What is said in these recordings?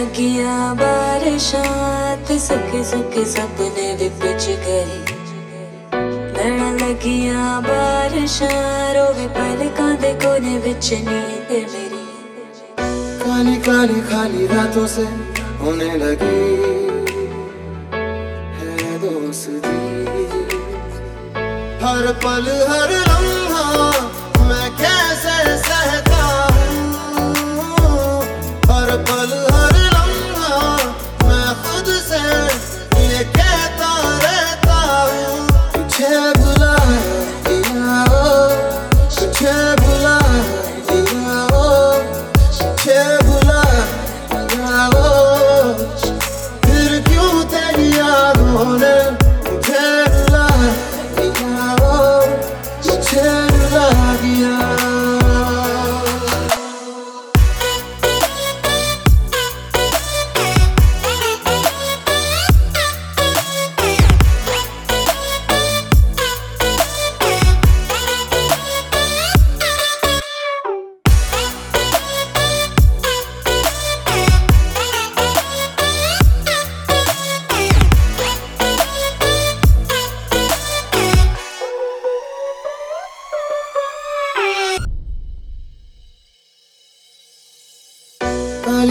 लगिया बारिशात सुखे सुखे सपने भी गए। लड़ लगिया बारिशां रोवे पलकां दे कोने विच नींद मेरी। काली काली खाली रातों से होने लगी है दोस्ती। हर पल, हर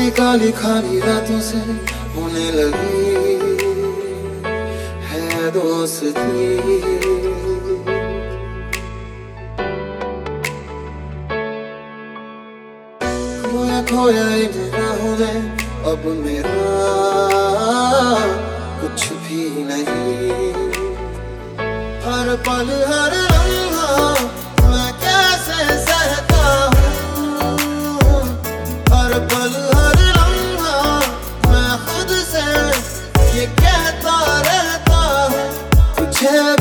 काली काली खाली रातों से होने लगी। है दोस्ती। खोया खोया इन राहों में अब मेरा tell